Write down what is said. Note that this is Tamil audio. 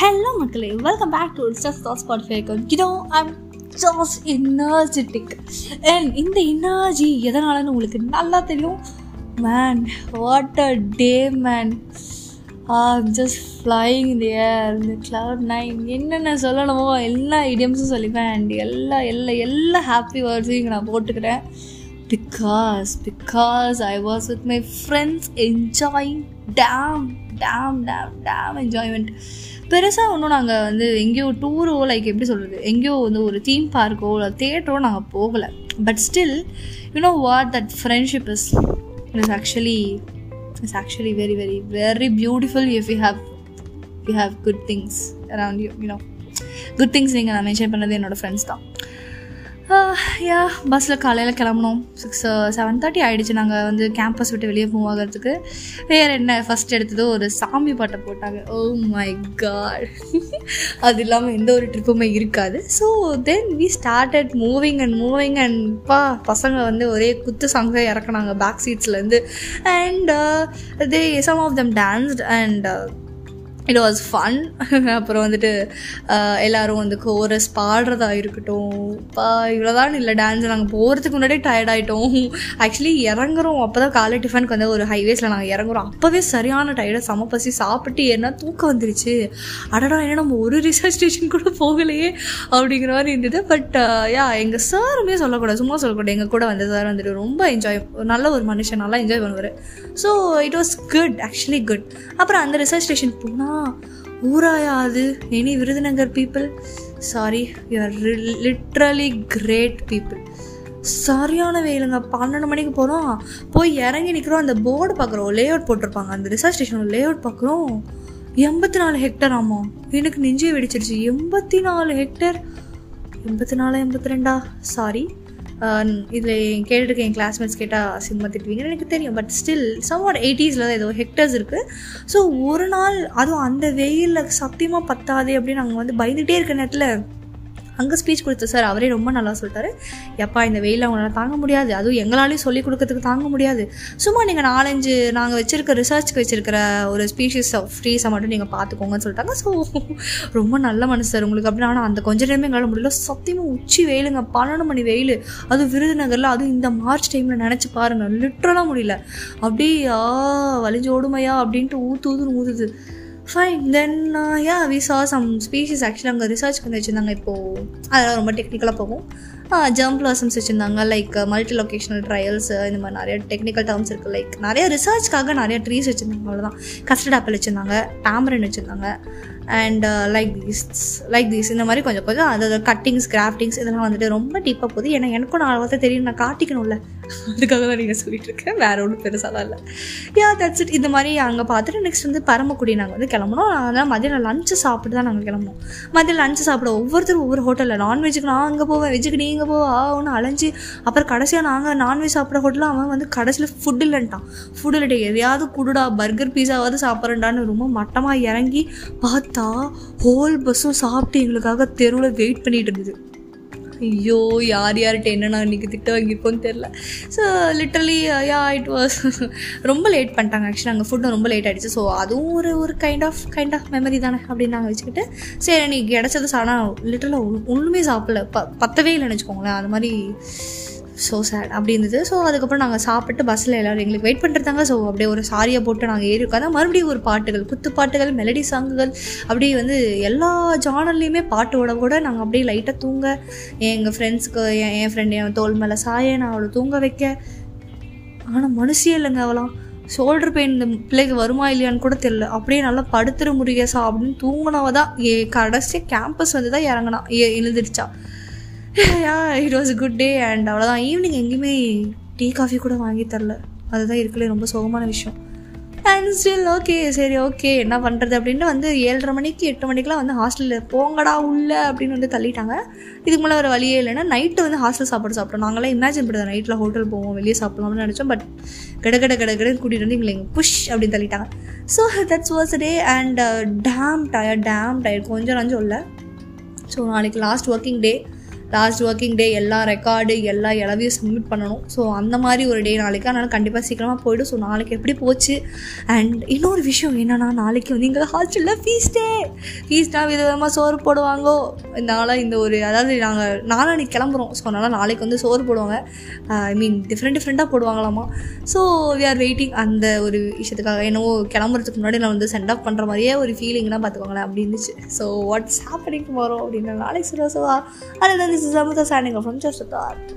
ஹலோ மக்களே. Welcome back to stuff thought Spotify account I'm just energetic and இந்த எனர்ஜி எதனாலன்னு உங்களுக்கு நல்லா தெரியும்? Man what a day man just flying இந்த ஏர் இந்த கிளவுட் நைன் என்னென்ன சொல்லணுமோ எல்லா ஐடியம்ஸும் சொல்லிப்பேன் அண்ட் எல்லா எல்லா எல்லா ஹாப்பி வேர்ட்ஸையும் இங்கே நான் போட்டுக்கிறேன். Because because I was with my friends enjoying damn damn damn damn enjoyment பெருசாக ஒன்றும் நாங்கள் வந்து எங்கேயோ டூரோ லைக் எப்படி சொல்கிறது எங்கேயோ வந்து ஒரு தீம் பார்க்கோ இல்லை தேட்டரோ நாங்கள் போகலை. But still you know what that friendship is is actually it's actually very very very beautiful if you have you have good things around you you know good things நீங்கள் நான் மென்ஷன் பண்ணது என்னோடய ஃப்ரெண்ட்ஸ் தான். யா பஸ்ஸில் காலையில் கிளம்புனோம். சிக்ஸ் செவன் uh, தேர்ட்டி ஆகிடுச்சு நாங்கள் வந்து கேம்பஸ் விட்டு வெளியே மூவ் ஆகிறதுக்கு வேறு என்ன ஃபஸ்ட் எடுத்தது ஒரு சாமி பாட்டை போட்டாங்க. ஓ மை காட் அது இல்லாமல் எந்த ஒரு ட்ரிப்புமே இருக்காது. So then we started moving and moving and பா பசங்க வந்து ஒரே குத்து சாங்ஸாக இறக்குனாங்க. Back சீட்ஸ்லேருந்து and they some of them danced and it was fun அப்புறம் வந்துட்டு எல்லோரும் வந்து கோரஸ் பாடுறதா இருக்கட்டும். இப்போ இவ்வளோதான் இல்லை டான்ஸ் நாங்கள் போகிறதுக்கு முன்னாடியே டயர்ட் ஆகிட்டோம் ஆக்சுவலி இறங்குறோம். அப்போ தான் காலை டிஃபனுக்கு வந்து ஒரு ஹைவேஸில் நாங்கள் இறங்குறோம். அப்போவே சரியான டயர்டாக சம பசி சாப்பிட்டு என்ன தூக்கம் வந்துருச்சு. அடடா என்ன நம்ம ஒரு ரிசர்ச் ஸ்டேஷன் கூட போகலையே அப்படிங்கிற மாதிரி இருந்தது. பட் யா எங்கள் சாருமே சொல்லக்கூடாது சும்மா சொல்லக்கூடாது. எங்கள் கூட வந்த சார் வந்துட்டு ரொம்ப என்ஜாய் நல்ல ஒரு மனுஷன் நல்லா என்ஜாய் பண்ணுவார். So it was good actually good அப்புறம் அந்த ரிசர்ச் ஸ்டேஷன் போனால் ஊராயா அது any Virudhunagar people sorry you are literally great people சரியான வெயிலுங்க பன்னெண்டு மணிக்கு போகிறோம் போய் இறங்கி நிற்கிறோம் அந்த போர்டு பார்க்குறோம். லே அவுட் போட்டிருப்பாங்க. அந்த ரிசர்வ் ஸ்டேஷனில் லே அவுட் பார்க்குறோம். எண்பத்தி நாலு ஹெக்டர் ஆமாம் எனக்கு நெஞ்சே வெடிச்சிருச்சு. எண்பத்தி நாலு ஹெக்டர் எண்பத்தி நாலு எண்பத்தி ரெண்டா? சாரி இதில் கேட்டுருக்க என் கிளாஸ்மேட்ஸ் கேட்டால் சினிமா திட்டுவீங்கன்னு எனக்கு தெரியும். பட் ஸ்டில் சம் வாட் எயிட்டிஸில் தான் ஏதோ ஹெக்டர்ஸ் இருக்குது ஸோ ஒரு நாள் அதுவும் அந்த வெயிலில் சத்தியமாக பத்தாது அப்படின்னு நாங்கள் வந்து பயந்துகிட்டே இருக்க நேரத்தில் அங்கே ஸ்பீச் கொடுத்த சார் அவரே ரொம்ப நல்லா சொல்லிட்டாரு. எப்பா இந்த வெயில் அவங்களால தாங்க முடியாது. அதுவும் எங்களாலையும் சொல்லிக் கொடுக்கறதுக்கு தாங்க முடியாது. சும்மா நீங்கள் நாலஞ்சு நாங்கள் வச்சுருக்க ரிசர்ச்க்கு வச்சுருக்கிற ஒரு ஸ்பீஷிஸ் ஆஃப் ட்ரீஸை மட்டும் நீங்கள் பார்த்துக்கோங்கன்னு சொல்லிட்டாங்க. ஸோ ரொம்ப நல்ல மனசு சார் உங்களுக்கு. அப்படி ஆனால் அந்த கொஞ்ச நேரமே எங்களால் முடியல. சத்தியமாக உச்சி வெயிலுங்க. பன்னெண்டு மணி வெயில். அதுவும் விருதுநகரில் அதுவும் இந்த மார்ச் டைமில் நினச்சி பாருங்கள் லிட்ரலாக முடியல. அப்படியே வலிஞ்சோடுமையா வலிஞ்சு ஓடுமையா அப்படின்ட்டு ஊற்று ஊதுன்னு ஊதுது fine then yeah we saw some species actually அங்கே ரிசர்ச் பண்ணி வச்சுருந்தாங்க. இப்போது அதெல்லாம் ரொம்ப டெக்னிக்கலாக போகும். ஜம் பிளாசம்ஸ் வச்சுருந்தாங்க. லைக் மல்டி லொக்கேஷனல் ட்ரையல்ஸ் இந்த மாதிரி நிறைய டெக்னிக்கல் டேர்ம்ஸ் இருக்குது லைக் நிறைய ரிசர்ச்க்காக நிறைய ட்ரீஸ் வச்சுருந்தாங்க. அவ்வளோதான் கஸ்டர்ட் ஆப்பிள் வச்சுருந்தாங்க. டாமரன் வச்சுருந்தாங்க. And like uh, these like these இந்த மாதிரி கொஞ்சம் கொஞ்சம் அதாவது கட்டிங்ஸ் கிராஃப்டிங்ஸ் இதெல்லாம் வந்துட்டு ரொம்ப டீப்பாக போகுது. ஏன்னா எனக்கும் நான் வார்த்தை தெரியும். நான் காட்டிக்கணும்ல. அதுக்காக தான் நீங்கள் சொல்லிட்டு இருக்கேன் வேறு ஒன்றும் பெருசாக இல்லை. யா தட்ஸ் இட் இந்த மாதிரி அங்கே பார்த்துட்டு நெக்ஸ்ட் வந்து பரமக்குடி நாங்கள் வந்து கிளம்புனோம். அதனால் மதியம் லஞ்சு சாப்பிட்டு தான் நாங்கள் கிளம்புனோம். மதியம் லஞ்சு சாப்பிட ஒவ்வொருத்தரும் ஒவ்வொரு ஹோட்டலில் நான்வெஜ்ஜுக்கு நான் அங்கே போவேன் வெஜ்ஜுக்கு நீங்கள் இங்கே போவா ஒன்று அலைஞ்சு அப்புறம் கடைசியாக நாங்கள் நான்வெஜ் சாப்பிட்ற ஹோட்டலில் அவன் வந்து கடைசியில் ஃபுட் இல்லைன்ட்டான். ஃபுட் இல்லை எதையாவது குடுடா பர்கர் பீஸாவது சாப்பிட்றேன்டான்னு ரொம்ப மட்டமாக இறங்கி பார்த்தா ஹோல் பஸ்ஸும் சாப்பிட்டு எங்களுக்காக தெருவில் வெயிட் பண்ணிகிட்டு இருந்தது. ஐயோ யார் யார்கிட்ட என்னென்ன இன்றைக்கி திட்ட வாங்கியிருக்கோன்னு தெரில so literally ya uh, it was ரொம்ப லேட் பண்ணிட்டாங்க. ஆக்சுவலி அங்கே ஃபுட்டும் ரொம்ப லேட் ஆகிடுச்சு ஸோ அதுவும் ஒரு ஒரு kind of kind of memory தானே அப்படின்னு நாங்கள் வச்சுக்கிட்டு சரி நீ கிடச்சது ஆனால் லிட்டரலாக ஒன்றுமே சாப்பிடல. ப பத்தவே இல்லைன்னு வச்சுக்கோங்களேன். அது மாதிரி ஸோ சேட் அப்படி இருந்தது. ஸோ அதுக்கப்புறம் நாங்கள் சாப்பிட்டு பஸ்ஸில் எல்லோரும் எங்களுக்கு வெயிட் பண்ணுறதாங்க ஸோ அப்படியே ஒரு சாரியை போட்டு நாங்கள் ஏறி உட்காந்து மறுபடியும் ஒரு பாட்டுகள் குத்து பாட்டுகள் மெலடி சாங்குகள் அப்படியே வந்து எல்லா ஜானல்லையுமே பாட்டோட கூட நாங்கள் அப்படியே லைட்டாக தூங்க எங்கள் ஃப்ரெண்ட்ஸுக்கு என் என் ஃப்ரெண்ட் என் தோல் மேலே சாய நான் அவளை தூங்க வைக்க. ஆனால் மனுஷியே இல்லைங்க அவளாம். ஷோல்டர் பெயின் இந்த பிள்ளைக்கு வருமா இல்லையான்னு கூட தெரில அப்படியே நல்லா படுத்துற முருகேசா அப்படின்னு தூங்கினவ தான். ஏ கடைசி கேம்பஸ் வந்து தான் இறங்கினா எழுந்திரிச்சா. Ya it was good day and அவ்வளோதான் ஈவினிங் எங்கேயுமே டீ காஃபி கூட வாங்கி தரல. அதுதான் இருக்கலே ரொம்ப சோகமான விஷயம். அண்ட் ஸ்டில் ஓகே சரி ஓகே என்ன பண்ணுறது அப்படின்ட்டு வந்து ஏழரை மணிக்கு எட்டு மணிக்கெலாம் வந்து ஹாஸ்டலில் போங்கடா உள்ள அப்படின்னு வந்து தள்ளிட்டாங்க. இதுக்கு மேலே ஒரு வழியே இல்லைன்னா நைட்டு வந்து ஹாஸ்டல் சாப்பாடு சாப்பிட்டோம் நாங்களாம் இமேஜின் பண்ணுறது நைட்டில் ஹோட்டல் போவோம் வெளியே சாப்பிடலாம்னு நினச்சோம். பட் கட கட கட கடன்னு கூட்டிகிட்டு வந்து எங்களை புஷ் அப்படின்னு தள்ளிட்டாங்க. So that's was day and damn tired damn tired கொஞ்சம் நஞ்சம் இல்லை. ஸோ நாளைக்கு last working day last working day எல்லா ரெக்கார்டு எல்லா எல்லாவையும் சப்மிட் பண்ணணும். ஸோ அந்த மாதிரி ஒரு டே நாளைக்கு. அதனால் கண்டிப்பாக சீக்கிரமாக போய்டும் ஸோ நாளைக்கு எப்படி போச்சு? அண்ட் இன்னொரு விஷயம் என்னென்னா நாளைக்கு வந்து எங்கள் ஹாஸ்டலில் ஃபீஸ்டே ஃபீஸ்டாக வித விதமாக சோறு போடுவாங்கோ. இதனால் இந்த ஒரு அதாவது நாங்கள் நாளானிக்கு கிளம்புறோம். ஸோ அதனால் நாளைக்கு வந்து சோறு போடுவாங்க. ஐ மீன் டிஃப்ரெண்ட் டிஃப்ரெண்ட்டாக போடுவாங்களாமா. ஸோ வி ஆர் வெயிட்டிங் அந்த ஒரு விஷயத்துக்காக என்னவோ கிளம்புறதுக்கு முன்னாடி நான் வந்து சென்ட் ஆஃப் பண்ணுற மாதிரியே ஒரு ஃபீலிங்லாம் பார்த்துக்கோங்களேன் அப்படி இருந்துச்சு. ஸோ வாட்ஸ் ஹேப்பனிங் டுமாரோ அப்படின்னு நாளைக்கு சொல்லுவா ஸோ அதில் this is Amudha chanting from just thought